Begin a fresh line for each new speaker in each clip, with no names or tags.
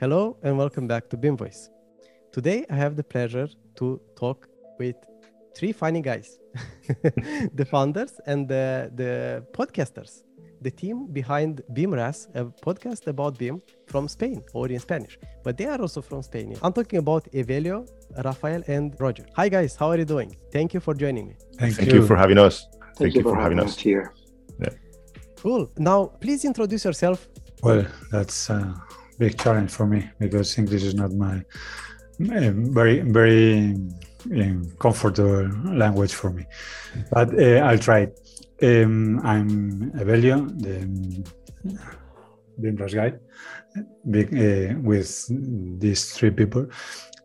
Hello and welcome back to BIM Voice. Today I have the pleasure to talk with three funny guys the founders and the, the podcasters, the team behind BIMrras, a podcast about BIM from Spain or in Spanish. But they are also from Spain. I'm talking about Evelio, Rafael, and Roger. Hi guys, how are you doing? Thank you for joining me.
Thank, Thank you. you. for having us.
Thank, Thank you, for, having us here.
Yeah. Cool. Now, please introduce yourself.
Well, that's a big challenge for me because English is not my uh, very, very comfortable language for me. But uh, I'll try. Um, I'm Evelio, the BIMrras guy, big, uh, with these three people.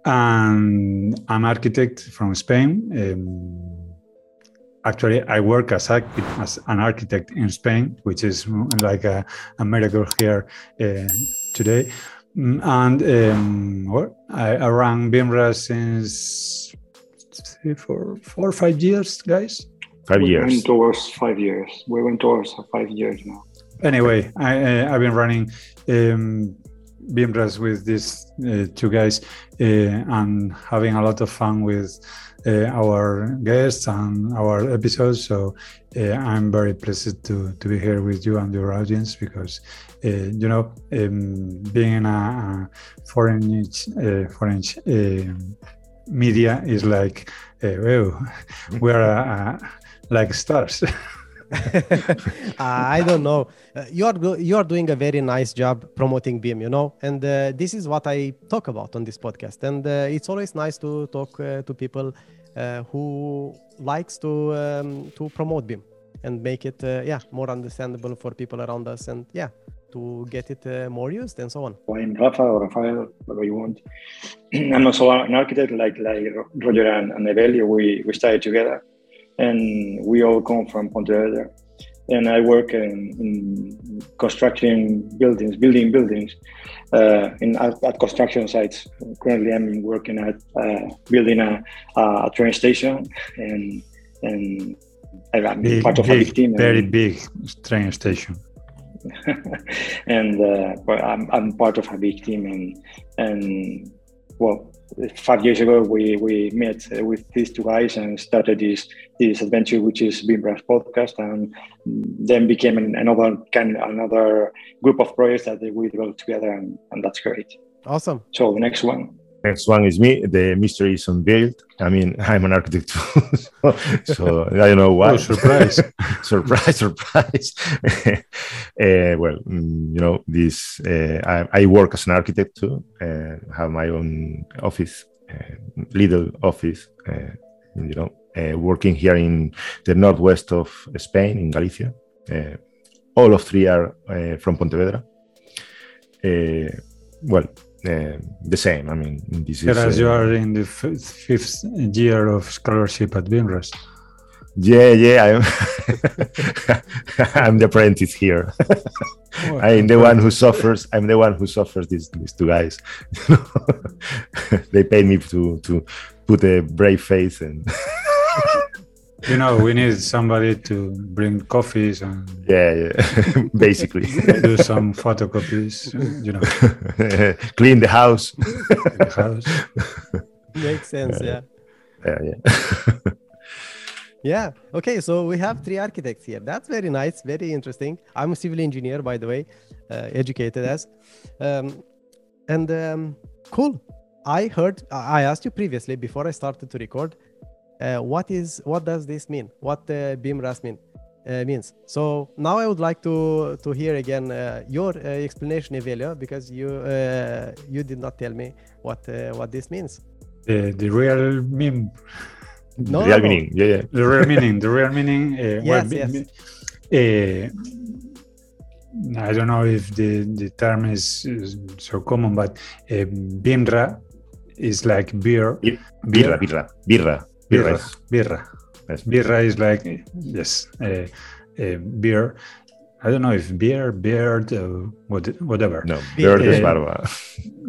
And I'm architect from Spain. Um, actually, I work as, as, an architect in Spain, which is like a, a miracle here uh, today. And um, well, I, I ran BIMrras since three, four, four or five years, guys.
Five
we
years.
Went towards five years. We went towards five years now.
Anyway, I, uh, I've been running um, BIMrras with these uh, two guys uh, and having a lot of fun with uh, our guests and our episodes. So uh, I'm very pleased to, to be here with you and your audience because, you know, um, being in a, foreign, foreign media is like, well, we're uh, like stars.
I don't know. Uh, you are you are doing a very nice job promoting BIM, you know, and uh, this is what I talk about on this podcast. And uh, it's always nice to talk uh, to people uh, who likes to um, to promote BIM and make it yeah more understandable for people around us. And yeah, to get it uh, more used and so on.
I'm Rafa or Rafael, whatever you want. I'm also an architect like like Roger and, Evelio. We, we started together and we all come from Pontevedra. And I work in, in constructing buildings, building buildings uh, in at, at, construction sites. Currently, I'm working at uh, building a, a train station and and I'm
big, part of big, a big team. Very big train station.
and uh, I'm, I'm part of a big team, and and well, five years ago we we met uh, with these two guys and started this this adventure, which is BIMrras podcast, and then became another kind another group of projects that we developed together, and, and that's great.
Awesome.
So the next one.
Next one is me. The mystery is unveiled. I mean, I'm an architect, so, so, I don't know why.
Oh, surprise!
surprise! Surprise! uh, well, mm, you know, this. Uh, I, I, work as an architect too. Uh, have my own office, uh, little office. Uh, you know, uh, working here in the northwest of Spain, in Galicia. all of three are from Pontevedra. well, uh, the same. I mean,
this is. Whereas uh, you are in the fifth year of scholarship at BIMrras.
Yeah, yeah, I'm. I'm the apprentice here. oh, I'm the one who suffers. I'm the one who suffers these these two guys. they paid me to to put a brave face and
you know we need somebody to bring coffees and
yeah, yeah. basically.
do some photocopies you know.
Clean the house,
the house. makes sense yeah.
Yeah yeah.
Yeah okay so we have three architects here. That's very nice very interesting. I'm a civil engineer by the way uh, educated as. Um, and um, cool. I heard i asked you previously before i started to record uh, what is what does this mean? What uh, BIMrras mean uh, means? So now I would like to to hear again uh, your uh, explanation, Evelio, because you uh, you did not tell me what uh, what this means.
The the real mean.
No, the real no, meaning, yeah, yeah.
The real meaning, the real meaning. yes,
well, yes.
I don't know if the, the term is, is so common, but uh, BIMRA is like beer.
Birra, birra, birra.
Birra. Birra. Birra. Yes, birra is like, yes, uh, uh, beer. I don't know if beer, beard, uh, what, whatever.
No, beard is barba.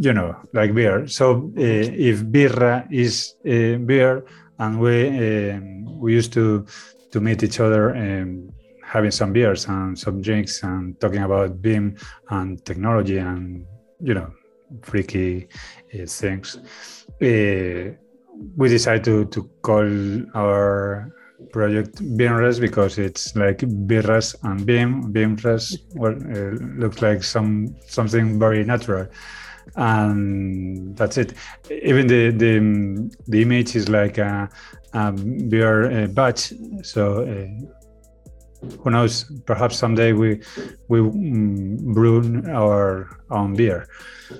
You know, like beer. So if birra is beer, and we um, we used to to meet each other and having some beers and some drinks and talking about BIM and technology and you know freaky uh, things. Uh, we decided to, to call our project BIMrras because it's like birras and BIM. BIMrras well, uh, looks like some something very natural, and that's it. Even the the, the image is like a, a beer uh, batch. So uh, who knows? Perhaps someday we we mm, brew our own beer.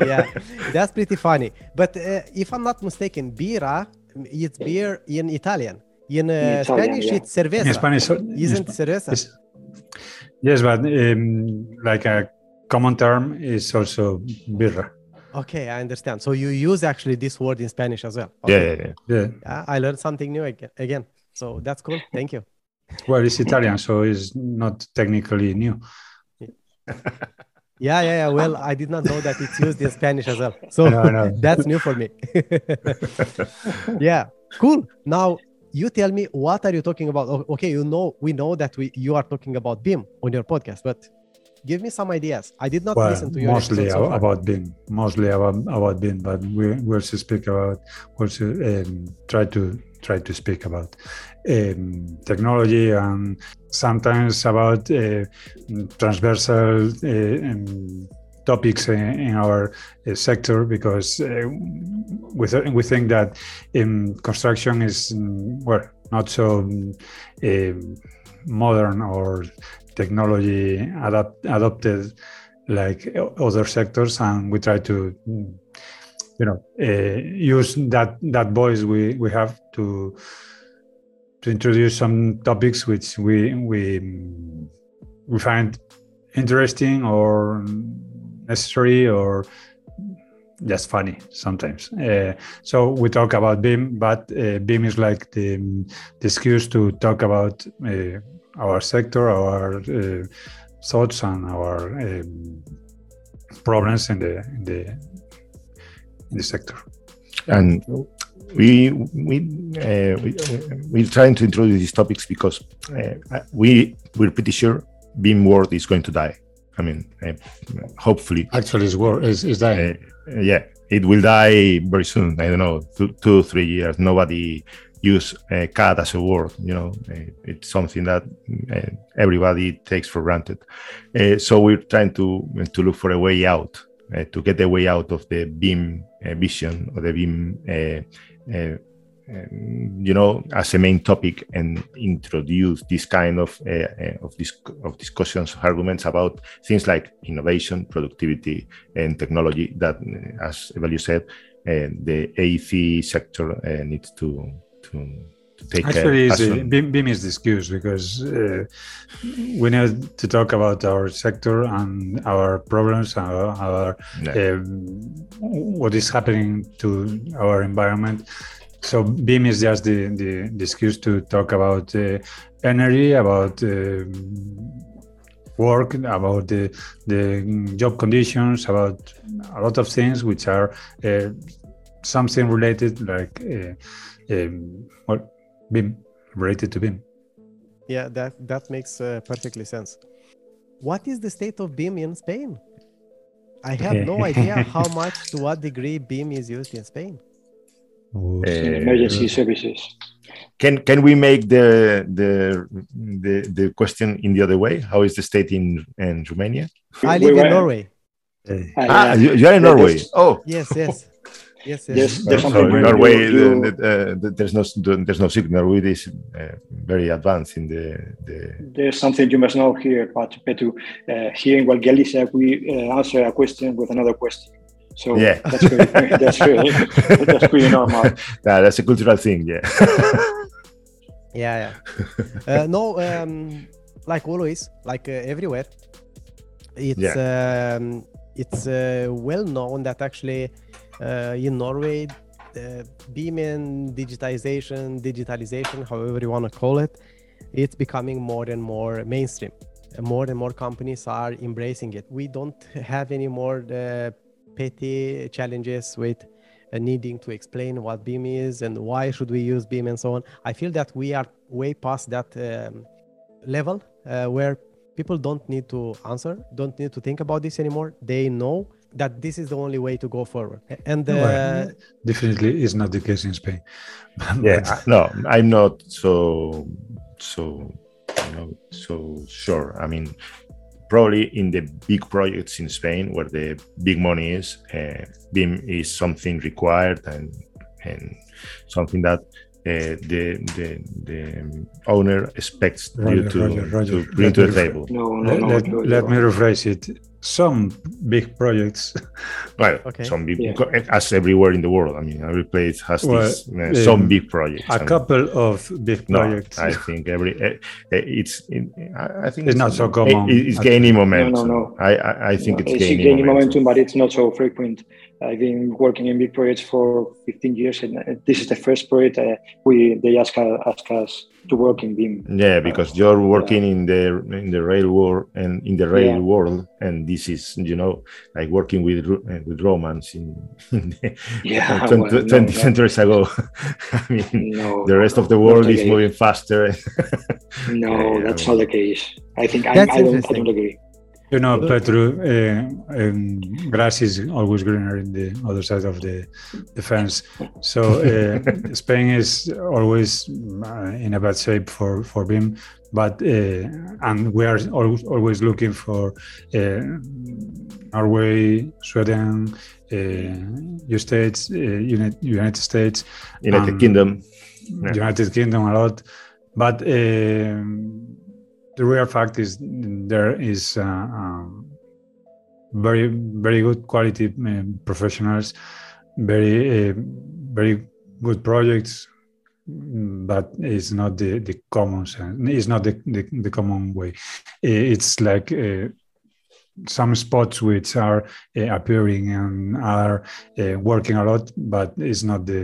yeah, that's pretty funny. But uh, if I'm not mistaken, bira it's beer in Italian. In, uh,
In Italian,
Spanish,
yeah.
it's cerveza.
In Spanish, so-
Isn't cerveza?
Yes, yes but um, like a common term is also birra.
Okay, I understand. So you use actually this word in Spanish as well.
Yeah,
Okay.
yeah, yeah.
Yeah.
Yeah, I learned something new again. So that's cool. Thank you.
Well, it's Italian, so it's not technically new.
Yeah, yeah, yeah. Well, I did not know that it's used in Spanish as well. So
No, no.
that's new for me. yeah, cool. Now you tell me what are you talking about? Okay, you know we know that we you are talking about BIM on your podcast, but give me some ideas. I did not
Well,
listen to your
mostly
so
about. BIM, mostly about about BIM, but we also speak about also um, try to try to speak about um, technology and sometimes about uh, transversal uh, um, topics in, in our uh, sector because uh, we, th- we think that um, construction is um, well not so um, modern or technology adapt, adopted like other sectors and we try to mm, you know uh, use that that voice we we have to to introduce some topics which we we we find interesting or necessary or just funny sometimes. Uh, so we talk about BIM, but uh, BIM is like the, the excuse to talk about uh, our sector, our uh, thoughts, and our um, problems in the in the in the sector.
and we we uh, we we're trying to introduce these topics because uh, we we're pretty sure BIM world is going to die. I mean, uh, hopefully,
Actually, is war is is that
uh, yeah, it will die very soon. I don't know, two, two three years. Nobody use uh, CAD as a word. You know, uh, it's something that uh, everybody takes for granted. Uh, so we're trying to to look for a way out, uh, to get a way out of the BIM uh, vision or the BIM. Uh, uh, um, you know, as a main topic, and introduce this kind of uh, uh, of, dis- of discussions, arguments about things like innovation, productivity, and technology. That, uh, as Evelio said, the AEC sector needs to, to take
Actually,
uh,
is, uh. BIM, BIM is the excuse because uh, we need to talk about our sector and our problems, our, our
Yeah.
um, what is happening to our environment. So BIM is just the, the, the excuse to talk about uh, energy, about um, work, about the, the job conditions, about a lot of things which are uh, something related like uh, um, well, BIM, related to BIM.
Yeah, that that makes uh, perfectly sense. What is the state of BIM in Spain? I have no idea how much, to what degree BIM is used in Spain.
Uh,
emergency services.
Can can we make the the the the question in the other way? How is the state in in Romania?
I
We
live in Norway.
Uh,
Ah,
uh,
you, you are in Norway. Oh,
Yes, yes, yes, yes.
Yes, there's
so in Norway,
you- you-
the- the- uh, there's no there's no signal. Norway is uh, very advanced in the the.
There's something you must know here, Pat- Petru. Uh, here in Galicia, we uh, answer a question with another question. So
Yeah.
that's really, that's really that's pretty normal.
Yeah, that's a cultural thing. Yeah.
Yeah, yeah. uh, no, um, like always, like uh, everywhere, it's um, it's uh, well known that actually in Norway, uh, BIM and digitization, digitalization, however you want to call it, it's becoming more and more mainstream. Uh, More and more companies are embracing it. We don't have any more the petty challenges with uh, needing to explain what BIM is and why should we use BIM and so on i feel that we are way past that um, level uh, where people don't need to answer, don't need to think about this anymore. They know that this is the only way to go forward. And uh,
Well, definitely is not the case in Spain.
yeah no i'm not so so you know so sure i mean probably in the big projects in spain where the big money is uh, BIM is something required and and something that uh, the the the owner expects you to,
Roger, Roger.
to bring to the
Let me-
table
No, no,
let,
no.
let,
no,
let
no.
me rephrase it. Some big projects,
well
Okay.
some big
Yeah.
as everywhere in the world i mean every place has
Well,
this, uh, some big projects
a
and-
couple of big
No,
projects.
I think every uh, it's in, I I think
It's not so common.
it- it's gaining momentum.
No, no, no.
I I, I think it's,
it's
gaining,
gaining
momentum.
momentum, but it's not so frequent. I've been working in big projects for 15 years, and uh, this is the first project uh, we they ask, uh, ask us to work in BIM.
Yeah, because you're working in the in the rail world and in the rail
Yeah.
world, and this is you know like working with uh, with Romans in, in the,
Yeah,
20,
well, no,
20
no.
centuries ago. I mean,
No,
the rest of the world
the
is
case.
moving faster.
No,
Yeah,
that's
I
not the case. I think I, I don't. I don't agree.
You know, Petru, uh, um, grass is always greener in the other side of the, the fence. So uh, Spain is always uh, in a bad shape for for BIM, but uh, and we are al- always looking for uh, Norway, Sweden, uh, States, uh, United, United States,
United
Um,
Kingdom. Yeah.
United Kingdom a lot, but um, the real fact is there is uh, um, very very good quality um, professionals, very uh, very good projects, but it's not the the common sense. It's not the the, the common way. It's like. Uh, some spots which are uh, appearing and are uh, working a lot, but it's not the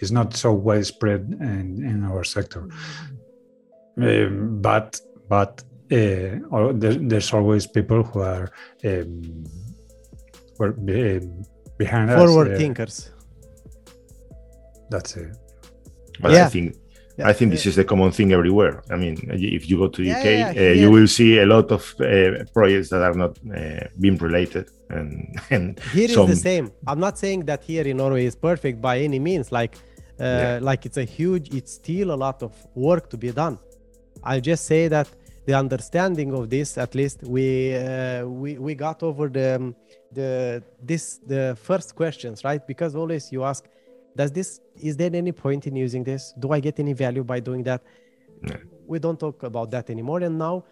it's not so widespread in, in our sector. Um, but but uh, al- there, there's always people who are um, well, be, behind us.
Forward
uh,
thinkers.
That's it.
But
Yeah.
I think
Yeah,
I think this
yeah.
is the common thing everywhere. I mean, if you go to
Yeah,
UK,
yeah,
uh,
here-
you will see a lot of uh, projects that are not uh, BIM related, and and
Here is
some
the same. I'm not saying that here in Norway is perfect by any means. Like, uh,
Yeah.
like it's a huge. It's still a lot of work to be done. I just say that the understanding of this, at least, we uh, we we got over the um, the this the first questions, right? Because always you ask, does this is there any point in using this? Do I get any value by doing that?
Yeah.
We don't talk about that anymore, and now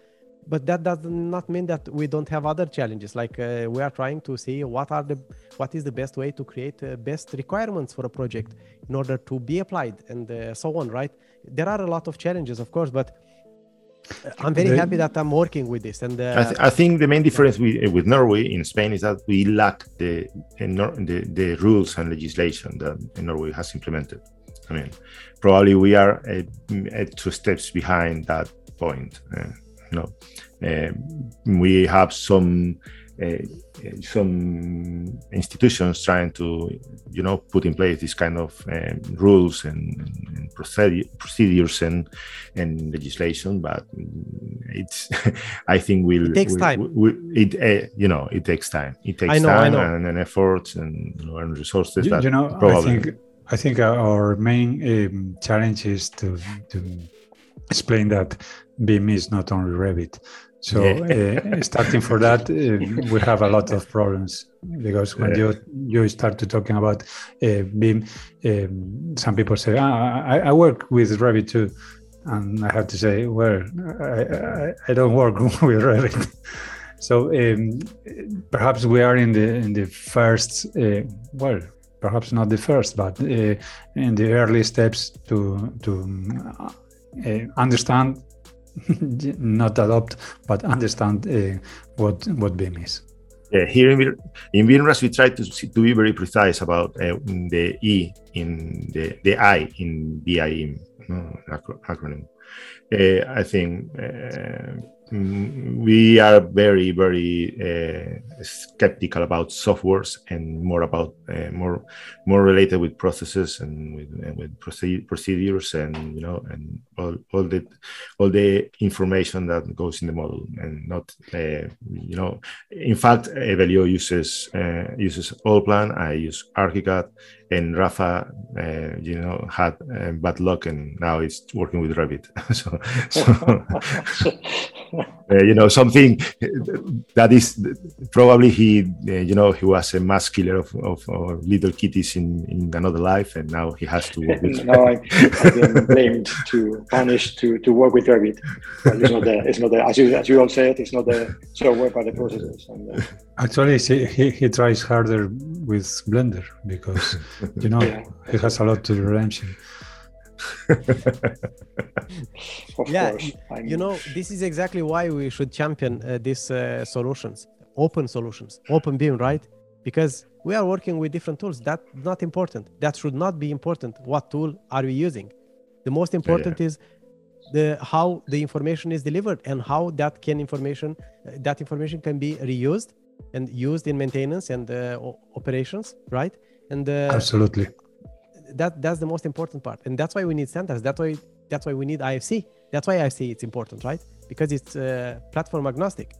but that does not mean that we don't have other challenges like uh, we are trying to see what are the what is the best way to create uh, best requirements for a project in order to be applied and uh, so on right there are a lot of challenges of course but i'm very happy that i'm working with this and uh,
I, th- I think the main difference with, with Norway in Spain is that we lack the, the the rules and legislation that Norway has implemented. I mean, probably we are uh, uh, two steps behind that point. Uh, know, uh, we have some uh, some institutions trying to you know put in place this kind of um, rules and, and procedi- procedures and and legislation but it's i think will
It takes
will-
time.
will- it uh, you know it takes time it takes
I know, I
time
know.
And, and efforts and, you know, and resources
You, you know, I think I think our main um, challenge is to to explain that BIM is not only Revit. So uh, starting for that, uh, we have a lot of problems because when
Yeah.
you you start to talking about uh, BIM, um, some people say, ah, I, I work with Revit too. And I have to say, well, I, I, I don't work with Revit. So um, perhaps we are in the in the first, uh, well, perhaps not the first, but uh, in the early steps to to uh, understand, not adopt, but understand uh, what what BIM is.
Yeah, here in, in BIMrras, we try to, to be very precise about uh, the E in the, the I in BIM acronym. Uh, I think uh, we are very very uh, skeptical about softwares and more about uh, more more related with processes and with, and with procedures and you know and all, all the all the information that goes in the model and not uh, you know in fact Evelio uses uh, uses Allplan I use ArchiCAD and Rafa, uh, you know, had uh, bad luck, and now it's working with Revit. so, so uh, you know, something that is probably he, uh, you know, he was a mass killer of, of, of, little kitties in, in another life, and now he has to work with.
now I, have been blamed to punished to, to work with Revit. But it's not the, it's not the, as you as you all said, it's not the software but the processes. And, uh,
Actually, he, he tries harder with Blender because you know yeah. he has a lot to redemption.
yeah, course. you know, this is exactly why we should champion uh, these uh, solutions, open solutions, open BIM, right? Because we are working with different tools. That's not important. That should not be important. What tool are we using? The most important yeah. is the how the information is delivered and how that can information uh, that information can be reused and used in maintenance and uh, operations, right? And uh,
absolutely,
that that's the most important part, and that's why we need standards. That's why that's why we need IFC. That's why IFC it's important, right? Because it's uh, platform agnostic.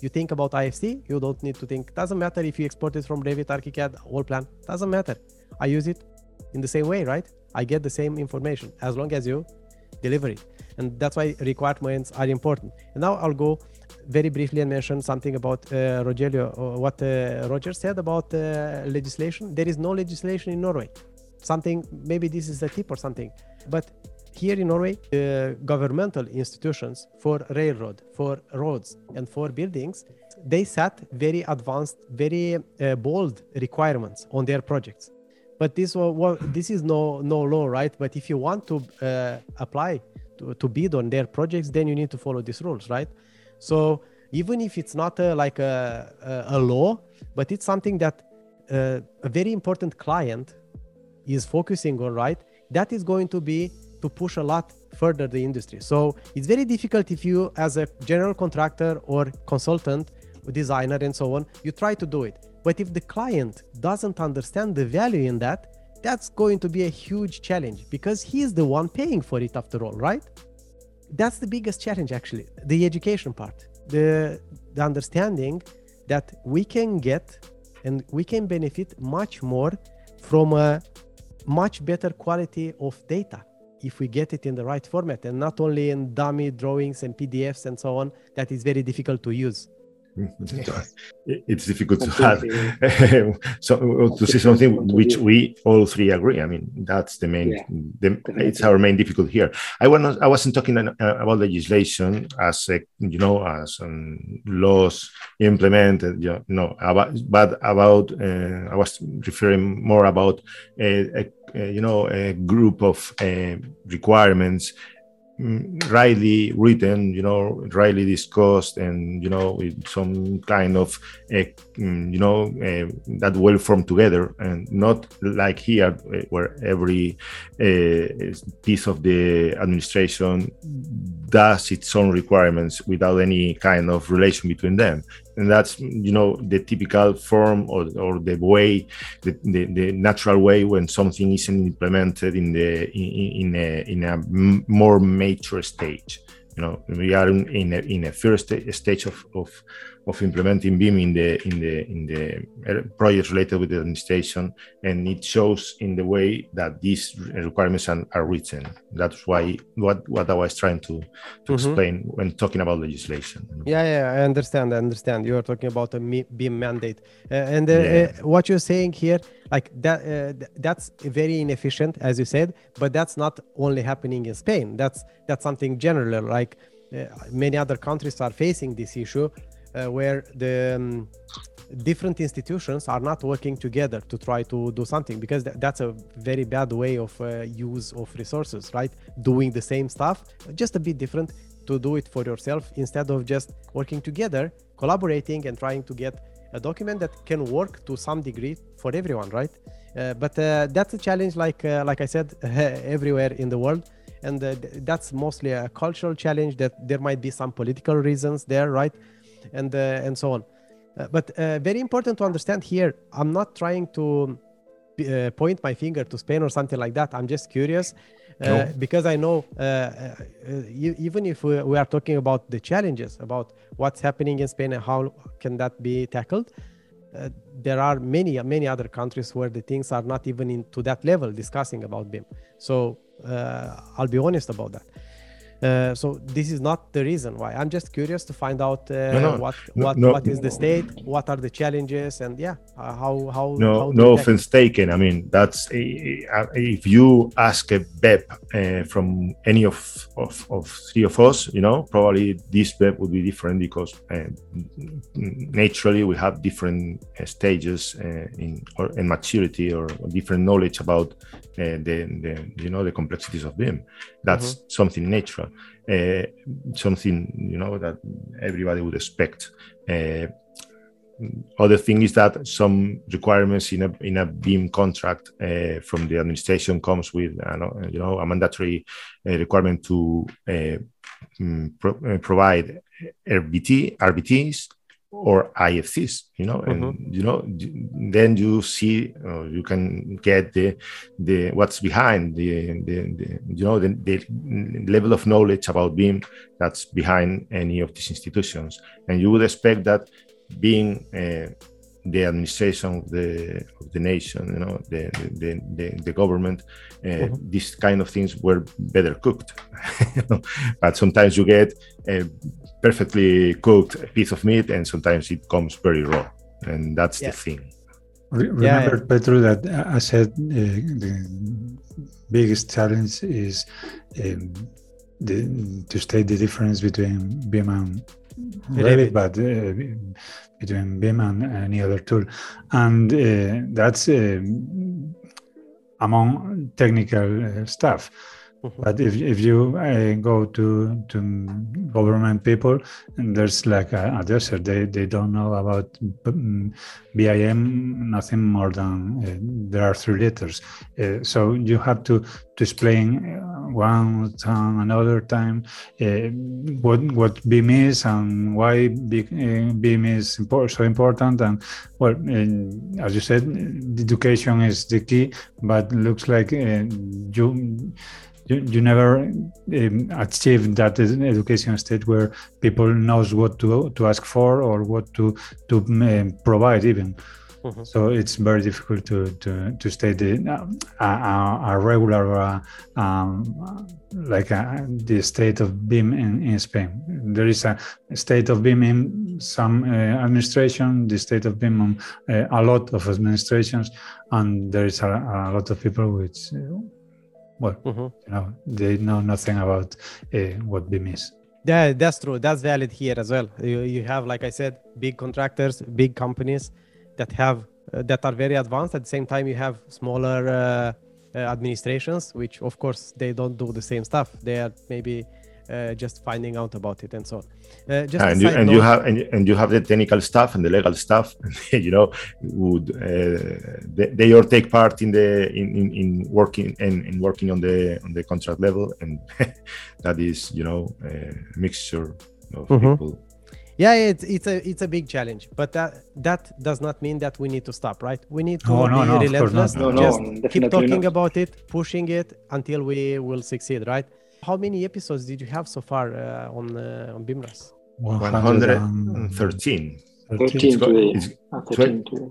You think about IFC, you don't need to think. Doesn't matter if you export it from Revit, ArchiCAD, Allplan. Doesn't matter. I use it in the same way, right? I get the same information as long as you deliver it, and that's why requirements are important. And now I'll go very briefly and mention something about uh, Rogelio, uh, what uh, Roger said about uh, legislation. There is no legislation in Norway. Something, maybe this is a tip or something. But here in Norway, uh, governmental institutions for railroad, for roads, and for buildings, they set very advanced, very uh, bold requirements on their projects. But this, well, this is no no law, right? But if you want to apply to, to bid on their projects, then you need to follow these rules, right? So even if it's not a, like a, a, a, law, but it's something that uh, a very important client is focusing on, right? That is going to be to push a lot further the industry. So it's very difficult if you, as a general contractor or consultant, designer, and so on, you try to do it. But if the client doesn't understand the value in that, that's going to be a huge challenge because he is the one paying for it after all, right? that's the biggest challenge actually the education part the the understanding that we can get and we can benefit much more from a much better quality of data if we get it in the right format and not only in dummy drawings and pdfs and so on that is very difficult to use
it's difficult to have so to say something which we all three agree. I mean, that's the main. Yeah, the, it's our main difficulty here. I was I wasn't talking uh, about legislation as a, you know as um, laws implemented. You know, about, but about uh, I was referring more about a, a, a, you know a group of uh, requirements rightly written, you know, rightly discussed, and you know, with some kind of, uh, you know, uh, that well formed together, and not like here uh, where every piece of the administration does its own requirements without any kind of relation between them and that's you know the typical form or, or the way the, the, the natural way when something isn't implemented in the in, in a in a more mature stage. You know we are in a, in a first stage of, of of implementing BIM in the in the in the projects related with the administration, and it shows in the way that these requirements are, are written. That's why what what I was trying to to mm-hmm. explain when talking about legislation.
Yeah, yeah, I understand. I understand. You are talking about a BIM mandate, uh, and uh, yeah. uh, what you're saying here, like that, uh, that's very inefficient, as you said. But that's not only happening in Spain. That's that's something general. Like uh, many other countries are facing this issue uh, where the um, different institutions are not working together to try to do something because th- that's a very bad way of uh, use of resources right? Doing the same stuff just a bit different to do it for yourself instead of just working together collaborating and trying to get a document that can work to some degree for everyone right? Uh, but uh, that's a challenge like uh, like i said everywhere in the world. And uh, that's mostly a cultural challenge. That there might be some political reasons there, right, and uh, and so on. Uh, but uh, very important to understand here. I'm not trying to uh, point my finger to Spain or something like that. I'm just curious. Uh, because I know uh, uh, e- even if we, we are talking about the challenges about what's happening in Spain and how can that be tackled, uh, there are many many other countries where the things are not even into that level discussing about BIM. So uh, I'll be honest about that. Uh, so this is not the reason why. I'm just curious to find out uh,
No, no,
what what
no.
what is the state, what are the challenges, and yeah, uh, how how
no
how
no offense taken i mean that's uh, if you ask a bep uh, from any of, of of three of us you know probably this bep would be different because uh, naturally we have different uh, stages uh, in or in maturity or different knowledge about uh, the, the you know the complexities of BIM. That's something natural, uh, something you know that everybody would expect. Uh, other thing is that some requirements in a in a BIM contract uh, from the administration comes with uh, you know a mandatory uh, requirement to uh, mm, pro- uh, provide RVT RVTs or IFCs you know and you know then you see uh, you can get the the what's behind the, the, the you know the, the level of knowledge about BIM that's behind any of these institutions. And you would expect that being uh, the administration of the of the nation, you know, the the the, the government, uh, these kind of things were better cooked. you know? But sometimes you get a perfectly cooked piece of meat, and sometimes it comes very raw, and that's
Yeah.
the thing.
Re-
Yeah,
Remember, Petru, that I said uh, the biggest challenge is um, the, to state the difference between BIM and Revit. but uh, between BIM and any other tool, and uh, that's um, among technical uh,
Mhm.
But if, if you uh, go to to government people, there's like a, a desert. They they don't know about BIM nothing more than uh, there are three letters. Uh, so you have to to explain uh, one time another time uh, what what BIM is and why uh, BIM is so important. And well, uh, as you said, education is the key. But looks like uh, you you, you never um, achieve that ed- education state where people knows what to to ask for or what to to um, provide even
Mhm.
so it's very difficult to to to state the uh, a, a regular uh, um, like uh the state of BIM in, in Spain. There is a state of BIM in some uh, administration, the state of BIM on uh, a lot of administrations, and there is a, a lot of people which, uh, well,
Mhm.
you know, they know nothing about uh, what BIM is.
Yeah, that's true. That's valid here as well. You, you have, like I said, big contractors, big companies that have uh, that are very advanced. At the same time, you have smaller uh, uh, administrations, which of course they don't do the same stuff. They are maybe uh, just finding out about it and so on. Uh, just
and you
side
and you have and, you- and you have the technical staff and the legal staff you know would uh, they, they all take part in the in, in, in working and in, working on the on the contract level and that is you know a mixture of
Mhm.
people
yeah it's it's a it's a big challenge but that that does not mean that we need to stop right we need to
No, no,
be
no,
relentless.
No, no,
just
definitely
keep talking
not.
about it pushing it until we will succeed right how many episodes did you have so far uh, on uh, on BIMrras
113
13
got-
today.
it's-
Uh, 13 today.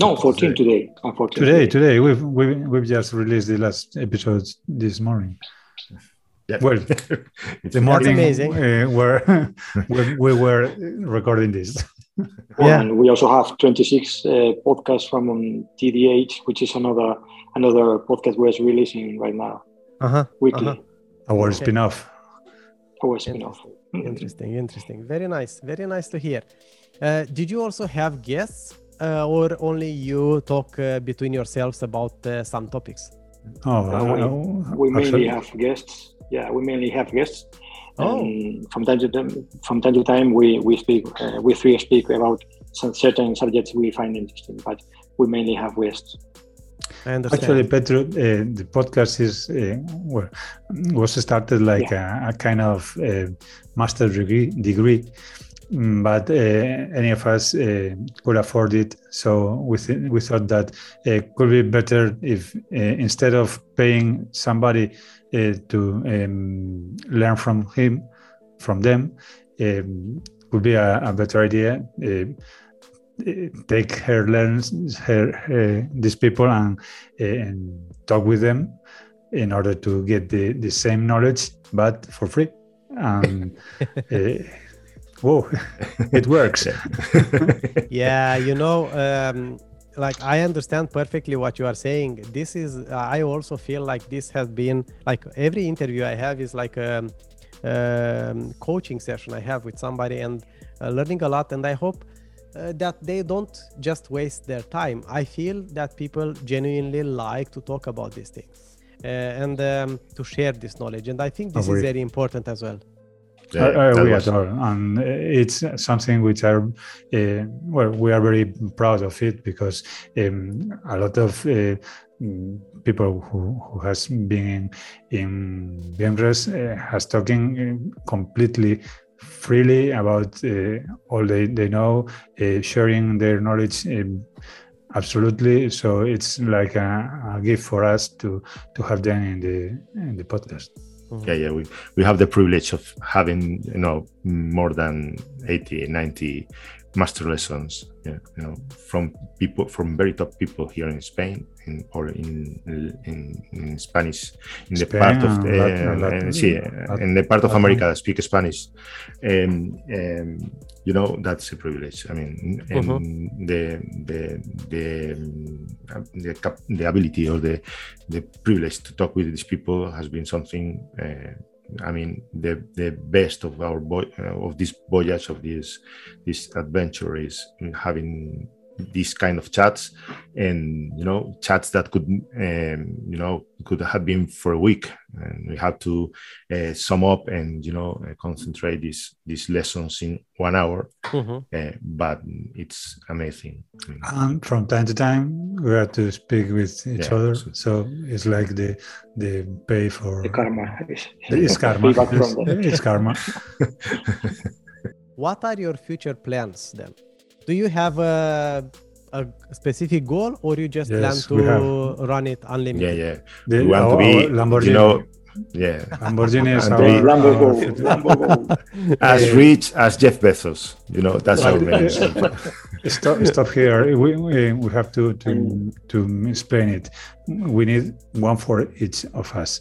No, 14 today. Uh, 14
Today, today we've we, we've just released the last episode this morning.
yeah.
Well,
It's
The morning
amazing.
uh, where we, we were recording this.
Yeah.
And we also have 26 uh, podcasts from um, TDH, which is another another podcast we're releasing right now
uh-huh
weekly.
Uh-huh.
Our
Okay.
spin-off.
Our spin-off.
interesting interesting very nice very nice to hear uh, did you also have guests uh, or only you talk uh, between yourselves about uh, some topics
Oh,
Uh,
uh,
we mainly
actually-
have guests. Yeah, we mainly have guests.
Oh.
And from time to time, from time to time, we we speak. Uh, we three speak about some certain subjects we find interesting, but we mainly have guests.
I understand.
Actually, Petru, uh, the podcast is uh, well, was started like a, a, kind of uh, master degree, degree, mm, but uh, any of us uh, could afford it. So we th- we thought that it could be better if instead of paying somebody to um, learn from him, from them, um, would be a, a better idea take her learns her, her these people and, and talk with them in order to get the, the same knowledge but for free. And uh, whoa it works.
Yeah. You know um, like i understand perfectly what you are saying. This is i also feel like this has been like every interview i have is like a, a um, coaching session i have with somebody and uh, learning a lot. And i hope uh, that they don't just waste their time. I feel that people genuinely like to talk about these things uh, and um, to share this knowledge. And I think this is very important as well.
Yeah, I, I agree and it's something which are uh, well, we are very proud of it because um, a lot of uh, people who, who has been in, in BIMrras uh, has talking completely freely about uh, all they, they know, uh, sharing their knowledge um, absolutely. So it's like a, a, gift for us to to have them in the in the podcast.
Yeah, yeah, we, we have the privilege of having you know more than 80, 90 master lessons yeah, you know from people from very top people here in Spain in, or in, in, in Spanish in the Spain part of the, Latin, Latin, sí, Latin, in the part of America that speak Spanish. Um, um, you know that's a privilege. I mean uh-huh. the the the the, the ability or the the privilege to talk with these people has been something uh, I mean, the the best of our uh, of this voyage of this this adventure is having these kind of chats and you know chats that could um, you know could have been for a week. And we had to uh, sum up and you know uh, concentrate these these lessons in one hour. Mm-hmm. uh, but it's amazing.
And from time to time we have to speak with each yeah, other. so, so, it's like the the pay for
the karma
it's karma. it's, it's karma.
What are your future plans then do you have a, a specific goal or you just yes, plan to run it unlimited?
Yeah, yeah. The, we want to be, Lamborghini. you know, yeah.
Lamborghini is our,
Lamborghini. Uh, as rich as Jeff Bezos. You know, that's our main.
stop, stop here. We, we, we have to, to, to explain it. We need one for each of us.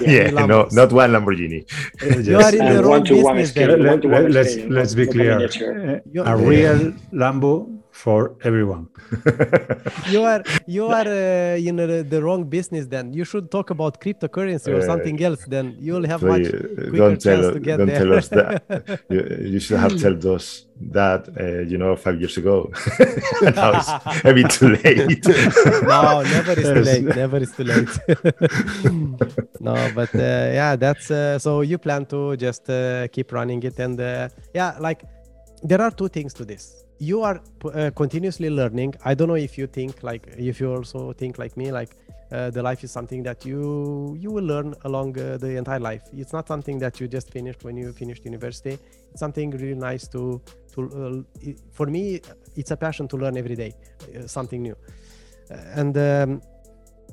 Yeah, yeah no, not one Lamborghini.
you are in the wrong business.
Let, let, let's let's be clear. A real Lambo for everyone.
you are you are uh, in uh, the wrong business. Then you should talk about cryptocurrency or something else. Then you'll have much quicker don't chance tell, to get
don't
there.
tell us that. you, you should have told us that uh, you know five years ago. now it's a bit too late.
no, never is too late. Never is too late. no, but uh, yeah, that's uh, so you plan to just keep running it and yeah, like there are two things to this. You are uh, continuously learning. I don't know if you think like if you also think like me like uh, the life is something that you you will learn along uh, the entire life. It's not something that you just finished when you finished university. It's something really nice to to uh, for me it's a passion to learn every day uh, something new. Uh, and um,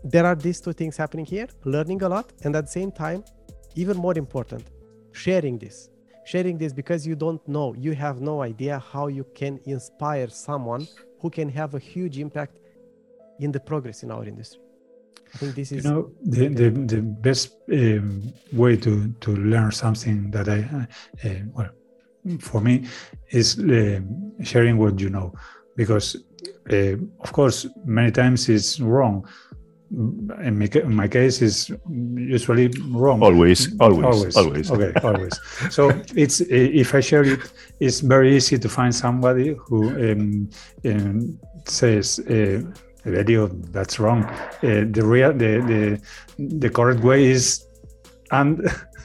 there are these two things happening here learning a lot and at the same time even more important sharing this sharing this because you don't know. You have no idea how you can inspire someone who can have a huge impact in the progress in our industry. I think this is
you know the the, the best um, way to to learn something that i uh, uh, well for me is uh, sharing what you know. Because uh, of course many times it's wrong in my, in my case is usually wrong.
Always always always, always.
okay always. So it's if i share it it's very easy to find somebody who um, um, says uh, video that's wrong. Uh, the real the, the the correct way is and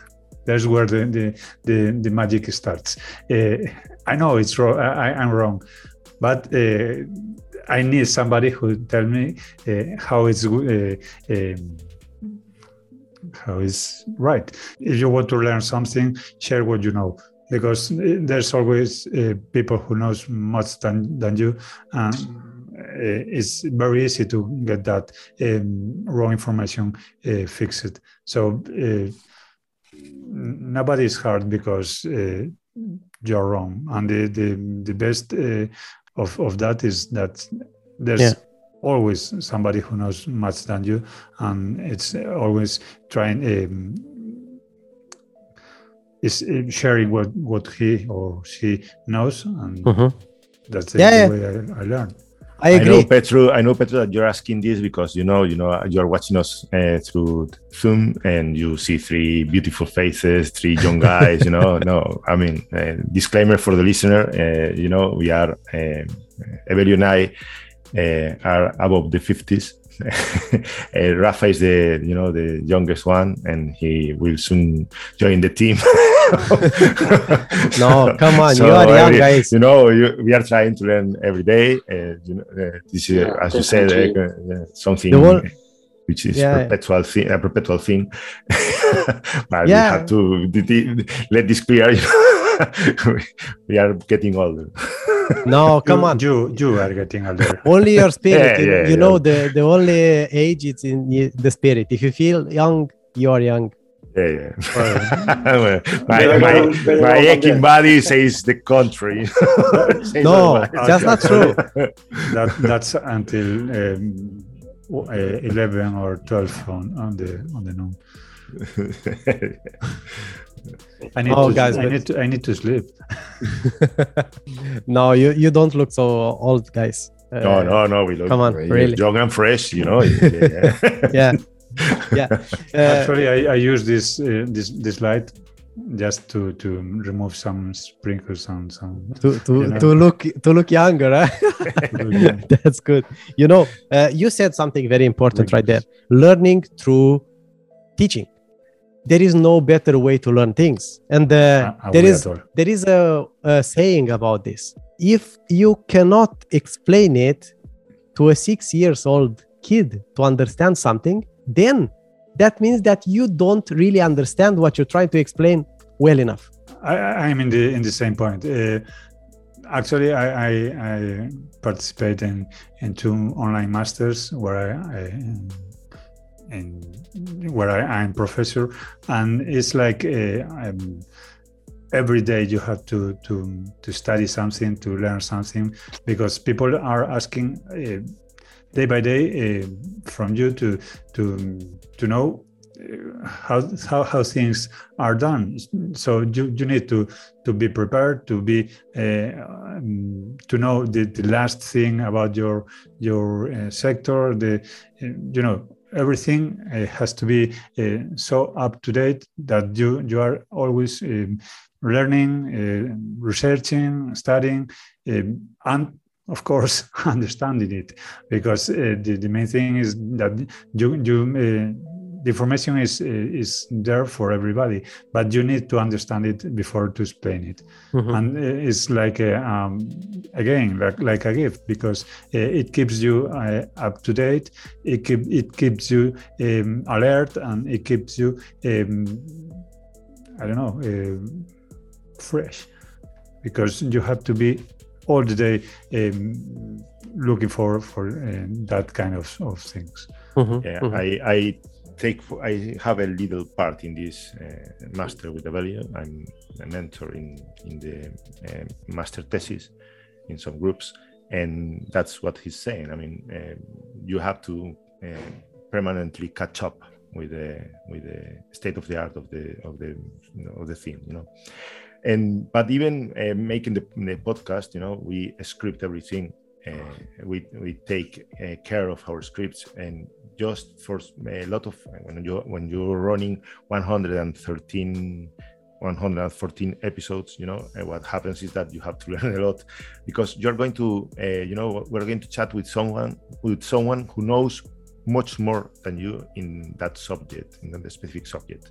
that's where the the, the, the magic starts. Uh, i know it's wrong I, i'm wrong but uh, I need somebody who tell me uh, how it's uh, um, how is right. If you want to learn something, share what you know. Because there's always uh, people who knows much than, than you and uh, it's very easy to get that um, raw information uh, fixed. So uh, nobody is hard because uh, you're wrong. And the the, the best uh, of, of that is that there's yeah. always somebody who knows much than you and it's always trying um, is uh, sharing what what he or she knows and mm-hmm. that's the yeah, way I, I learn
I agree.
I know, Petru. I know, Petru, that you're asking this because you know, you know, you're watching us uh, through Zoom, and you see three beautiful faces, three young guys. you know, no, I mean, uh, disclaimer for the listener. Uh, you know, we are uh, Evelio and I uh, are above the fifties, uh, Rafa is the you know the youngest one, and he will soon join the team.
no, come on, so you are young guys.
You know, you, we are trying to learn every day. Uh, you know, uh, this is, yeah, as you said, uh, something one, which is yeah. perpetual thing, a perpetual thing. but yeah. we have to let this clear. we are getting older.
No, come
you,
on.
You you are getting older.
Only your spirit. yeah, yeah, you know the the only age it's in the spirit. If you feel young, you are young.
Yeah, yeah. my my, my aching body says the contrary.
no, that's not true.
that that's until um, uh, eleven or twelve on, on the on the noon. I need oh, to, guys, I need to I need to sleep.
no, you you don't look so old, guys.
Uh, no, no, no. We look
come on, really
young and fresh. You know.
yeah. yeah. yeah.
Uh, Actually, I, I use this uh, this this light just to to remove some sprinkles and some
to to, you know. to look to look younger huh? that's good you know uh, you said something very important right there learning through teaching there is no better way to learn things. And uh, there is there is a, a, saying about this. If you cannot explain it to a six years old kid to understand something then that means that you don't really understand what you're trying to explain well enough.
I, am in the in the same point. Uh, actually I, I, I, participate in in two online masters where I, I in where I, am professor, and it's like uh, every day you have to to to study something, to learn something, because people are asking uh, day by day uh, from you to to to know how, how how things are done. So you, you need to to be prepared to be uh, um, to know the, the last thing about your your uh, sector the you know everything uh, has to be uh, so up to date that you you are always um, learning, uh, researching, studying, um, and of course understanding it. Because the, the main thing is that you you the information is is there for everybody, but you need to understand it before to explain it. Mm-hmm. And it's like a, um, again like, like a gift because uh, it keeps you uh, up to date. It keep, it keeps you um, alert and it keeps you um, I don't know uh, fresh because you have to be all the day um, looking for for uh, that kind of, of things.
Mm-hmm. Yeah, mm-hmm. I, I take I have a little part in this uh, master with Evelio. I'm a mentor in in the uh, master thesis in some groups, and that's what he's saying. I mean, uh, you have to uh, permanently catch up with the with the state of the art of the of the you know, of the thing, you know. And but even uh, making the, the podcast, you know, we script everything. Uh, we we take care of our scripts and just for eh, a lot of eh, when you when you're running 113 114 episodes you know eh, what happens is that you have to learn a lot because you're going to uh, you know we're going to chat with someone with someone who knows much more than you in that subject in the specific subject.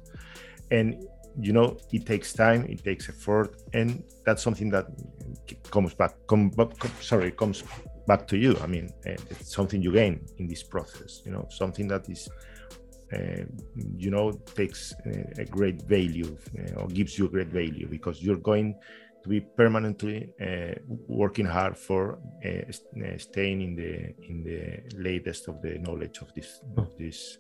And you know it takes time it takes effort and that's something that comes back come, sorry comes back to you. I mean, uh, it's something you gain in this process. You know, something that is, uh, you know, takes uh, a great value uh, or gives you a great value because you're going to be permanently uh, working hard for uh, staying in the in the latest of the knowledge of this of this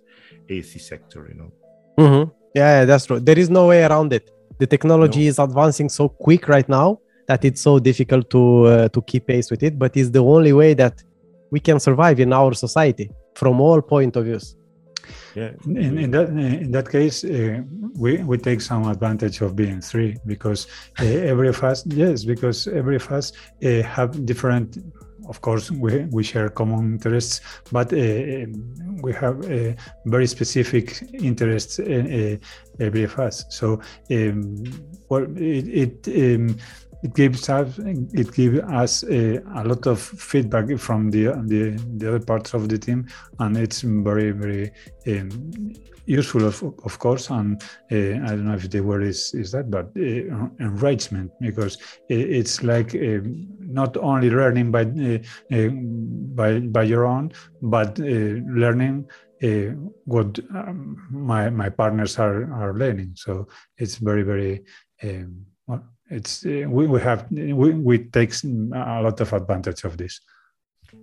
AC sector. You know.
Mm-hmm. Yeah, that's true. There is no way around it. The technology no. is advancing so quick right now that it's so difficult to uh, to keep pace with it but it's the only way that we can survive in our society from all point of views.
Yeah. In, in that in that case uh, we we take some advantage of being three because uh, every of us yes because every of us uh, have different of course we, we share common interests but uh, we have uh, very specific interests in uh, every of us. So um, well it, it um, it gives us it gives us a, a, lot of feedback from the, the the other parts of the team, and it's very very um, useful of, of course. And uh, I don't know if the word is is that, but uh, enrichment because it's like uh, not only learning by uh, uh, by by your own, but uh, learning. what um, my my partners are are learning, so it's very very um, well, it's uh, we, we have we, we take a lot of advantage of this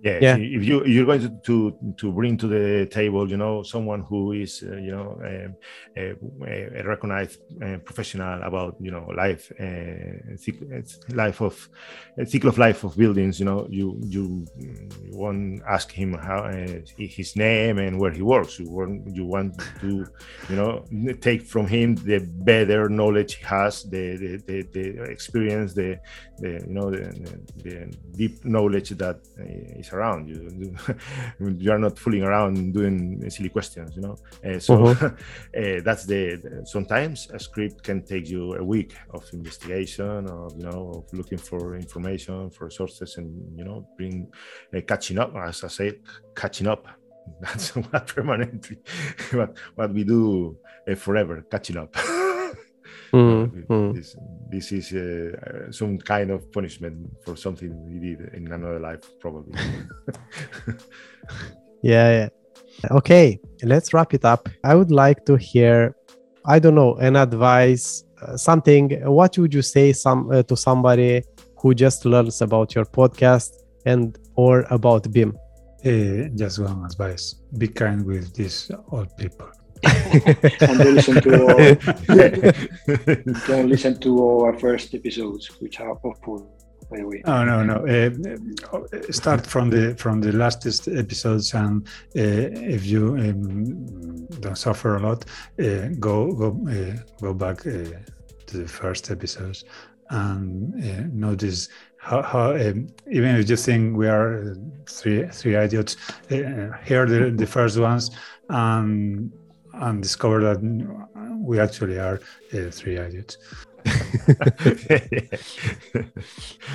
yeah, yeah. if you you're going to, to, to bring to the table you know someone who is uh, you know um, a, a, recognized uh, professional about you know life uh, life of cycle of life of buildings you know you you, you won't ask him how uh, his name and where he works you want you want to you know take from him the better knowledge he has the the, the, the experience the, the you know the, the, deep knowledge that uh, is around. You you are not fooling around doing silly questions, you know. Uh, so uh-huh. uh, that's the, the, Sometimes a script can take you a week of investigation, of you know, of looking for information, for sources, and you know, bring uh, catching up. As I said, catching up. That's what permanently what what we do uh, forever, catching up. Mm-hmm. This, this is uh, some kind of punishment for something we did in another life, probably.
yeah, yeah. Okay, let's wrap it up. I would like to hear, I don't know, an advice, uh, something. What would you say some uh, to somebody who just learns about your podcast and or about BIM?
Uh, just one advice: be kind with these old people
and don't listen to our, listen to our first episodes, which are awful. By the way.
Oh no no! Uh, start from the from the lastest episodes, and uh, if you um, don't suffer a lot, uh, go go uh, go back uh, to the first episodes and uh, notice how, how um, even if you think we are three three idiots, here the the first ones, and and discover that we actually are uh, three idiots.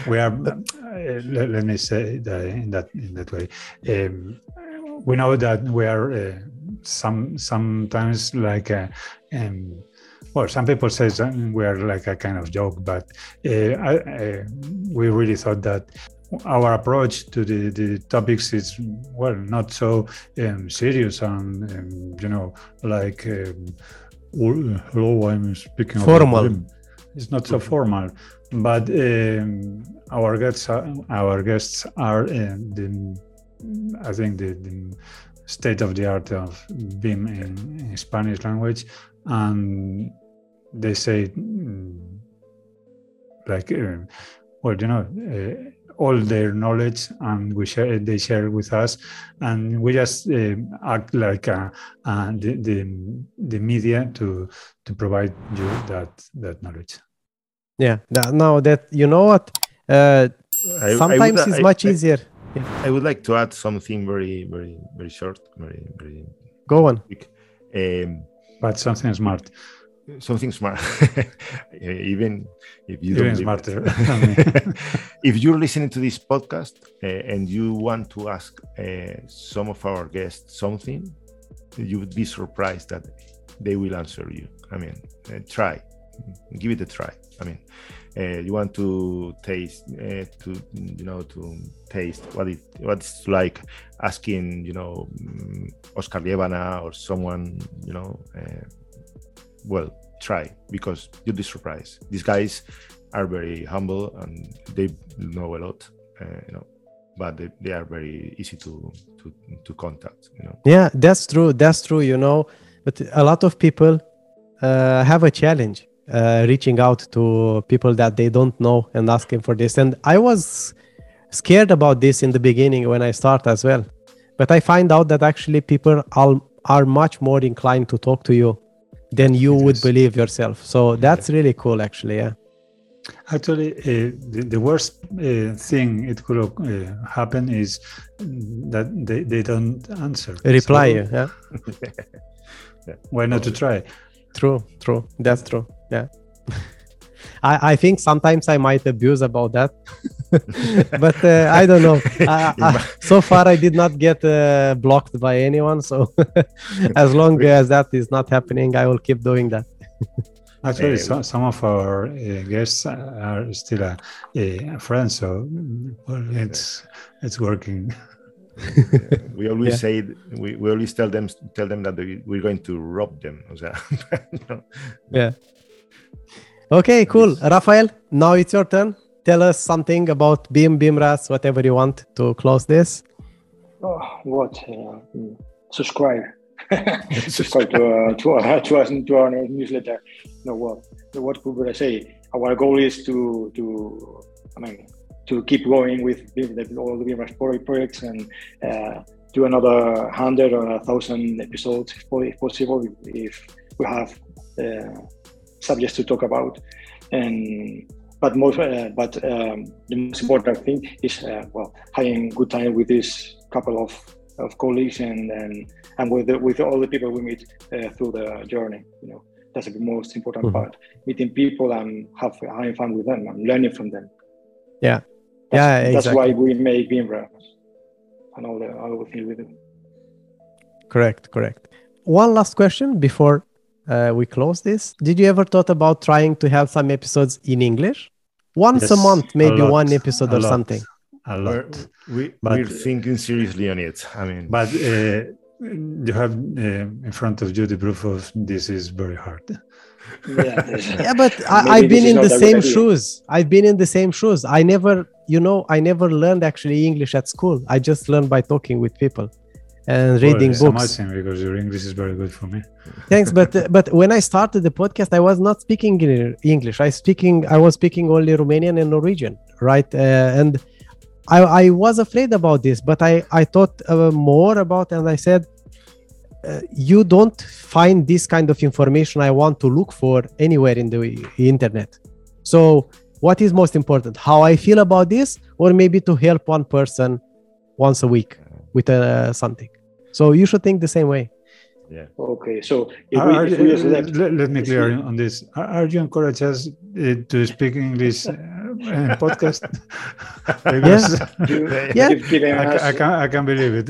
we are. Uh, let, let, me say that in that in that way. Um, we know that we are uh, some sometimes like a, um, well, some people say we are like a kind of joke, but uh, I, uh, we really thought that our approach to the, the topics is well not so um, serious and um, you know like um, hello i'm speaking
formal.
it's not so formal but um, our guests are, our guests are uh, the i think the, the, state of the art of BIM in, in spanish language and they say mm, like uh, well you know uh, all their knowledge and we share they share with us. And we just uh, act like uh, uh, the, the, the media to to provide you that that knowledge.
Yeah. Now that you know what? Uh, I, sometimes I would, it's much I, easier.
Yeah. i would like to add something very very very short very very
go on.
quick. Um,
but something smart
something smart. Even if you
even don't smarter.
if you're listening to this podcast uh, and you want to ask uh, some of our guests something you would be surprised that they will answer you. I mean uh, try. Give it a try. I mean uh, you want to taste uh, to you know to taste what it what's like asking you know mm, Oscar Liebana or someone you know uh, well try because you'd be surprised these guys are very humble and they know a lot uh, you know but they, they are very easy to to to contact you know
Yeah, that's true. That's true. You know, but a lot of people uh, have a challenge uh, reaching out to people that they don't know and asking for this. And I was scared about this in the beginning when I start as well. But I find out that actually people are, are much more inclined to talk to you than you would
Yes.
believe yourself. So that's really cool, actually. Yeah.
Actually, uh, the, the worst uh, thing it could uh, happen is that they, they don't answer.
Reply.
So
yeah.
why not to try?
True, true. That's true. Yeah. I, I think sometimes I might abuse about that, but uh, I don't know. I, I, so far, I did not get uh, blocked by anyone. So as long as that is not happening, I will keep doing that.
Actually,
Uh,
so, some of our uh, guests are still a, a friends, so well, it's it's working.
we always
Yeah.
say we, we always tell them tell them that we, we're going to rob them o sea, you know.
Yeah. Okay, cool. Rafael, now it's your turn. Tell us something about BIM, BIMrras, whatever you want to close this.
Oh, what? Uh, subscribe. subscribe to uh, to our to us to our newsletter. No, what? What could I say? Our goal is to to I mean to keep going with all the VMware projects and uh, do another hundred or a thousand episodes if po- if possible. If we have uh, subjects to talk about, and but most uh, but um, the most important thing is uh, well having good time with this couple of, of colleagues and and, and with the, with all the people we meet uh, through the journey you know that's the most important
Mhm.
part meeting people and have having fun with them and learning from them
Yeah.
that's,
Yeah,
that's why we make VMware and all the all the things we do
Correct, correct. One last question before uh, we close this. Did you ever thought about trying to have some episodes in English? Once a month, maybe
lot,
one episode
a
or
lot,
something.
A
we're,
lot.
we,
But-
we're thinking seriously on it i mean
But uh, you have uh, in front of you the proof of this is very hard.
yeah,
Yeah, but I, I've been in the same shoes. I've been in the same shoes. I never, you know, I never learned actually English at school. I just learned by talking with people and reading
well,
books.
amazing because your English is very good for me.
Thanks, but but when I started the podcast, I was not speaking English. I speaking I was speaking only Romanian and Norwegian, right? Uh, and I I was afraid about this, but I I thought uh, more about and I said, uh, you don't find this kind of information I want to look for anywhere in the internet. So what is most important? How I feel about this, or maybe to help one person once a week with uh, something. So you should think the same way.
yeah
okay so if
Are-
we,
are
if we just left
let, let me clear on this. Are, are you encourage us uh, to speak English uh, in podcast? because
you-
Yeah.
you're giving
I,
us
I can't I can't believe it.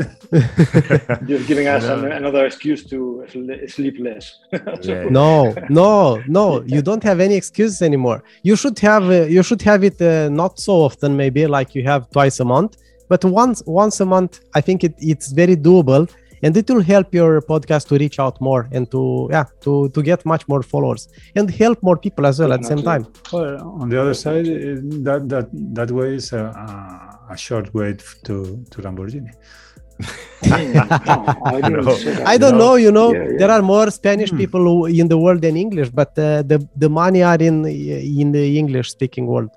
you're giving us
No.
an, another excuse to sleep less So-
Yeah.
no no no you don't have any excuses anymore you should have uh, you should have it uh, not so often maybe like you have twice a month but once once a month i think it, it's very doable and it will help your podcast to reach out more and to yeah to to get much more followers and help more people as well at the same time
Well, on the other side, uh, that that that way is a, a, a short way to to Lamborghini.
I didn't
No.
i don't
No.
know you know
Yeah, yeah.
there are more spanish
Hmm.
people in the world than english but uh, the the money are in in the english speaking world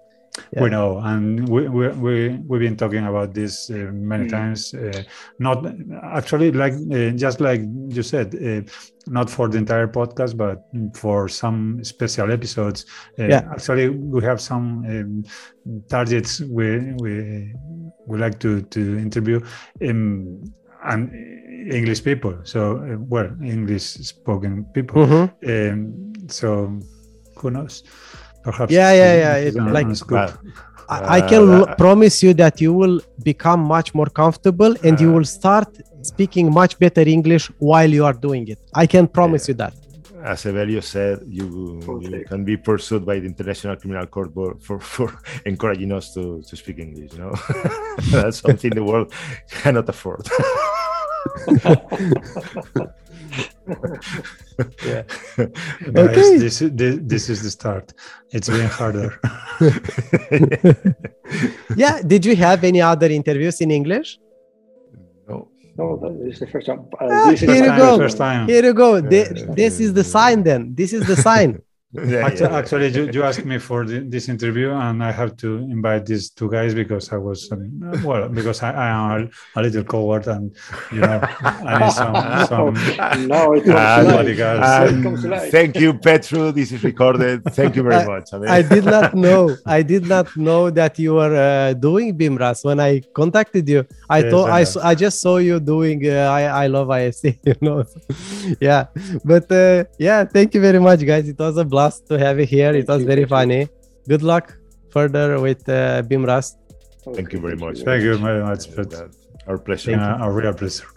Yeah.
We know, and we we we we've been talking about this uh, many
Mm.
times. Uh, not actually like uh, just like you said, uh, not for the entire podcast, but for some special episodes. Uh,
Yeah.
Actually, we have some um, targets we we we like to to interview, um, and English people. So uh, well, English spoken people.
Mhm.
Um, so who knows? Perhaps.
Yeah, yeah, yeah,
it's
it- like-
on scoop.
I, I can
Uh,
l- promise you that you will become much more comfortable and you
Uh,
will start speaking much better English while you are doing it. I can promise you that.
as Evelio said, you, you can be pursued by the International Criminal Court for, for encouraging us to, to speak English. You know, that's something the world cannot afford.
Yeah.
Guys, okay. this, this, this is the start. It's getting harder.
yeah. Did you have any other interviews in English?
No. No, this is the first time. Uh,
ah,
this
here
is
you go.
First time.
Here you go. This, this is the sign. Then this is the sign.
Yeah,
actually,
yeah.
actually you, you, asked me for the, this interview and i have to invite these two guys because i was um, well because i, I am a, a, little coward and you know i need some, some
no it comes
uh, thank you petru. This is recorded. Thank you very
I,
much. I, mean.
I, did not know i did not know that you were uh, doing BIMrras when i contacted you i
Yes,
thought
I
I. I just saw you doing uh, I, I love isc you know. Yeah but uh, yeah thank you very much guys. It was a blast to have you here.
Thank
it was
you,
very
thank you.
funny. Good luck further with uh, BIMrras.
thank you very much
thank you very much but
our pleasure
uh, a real pleasure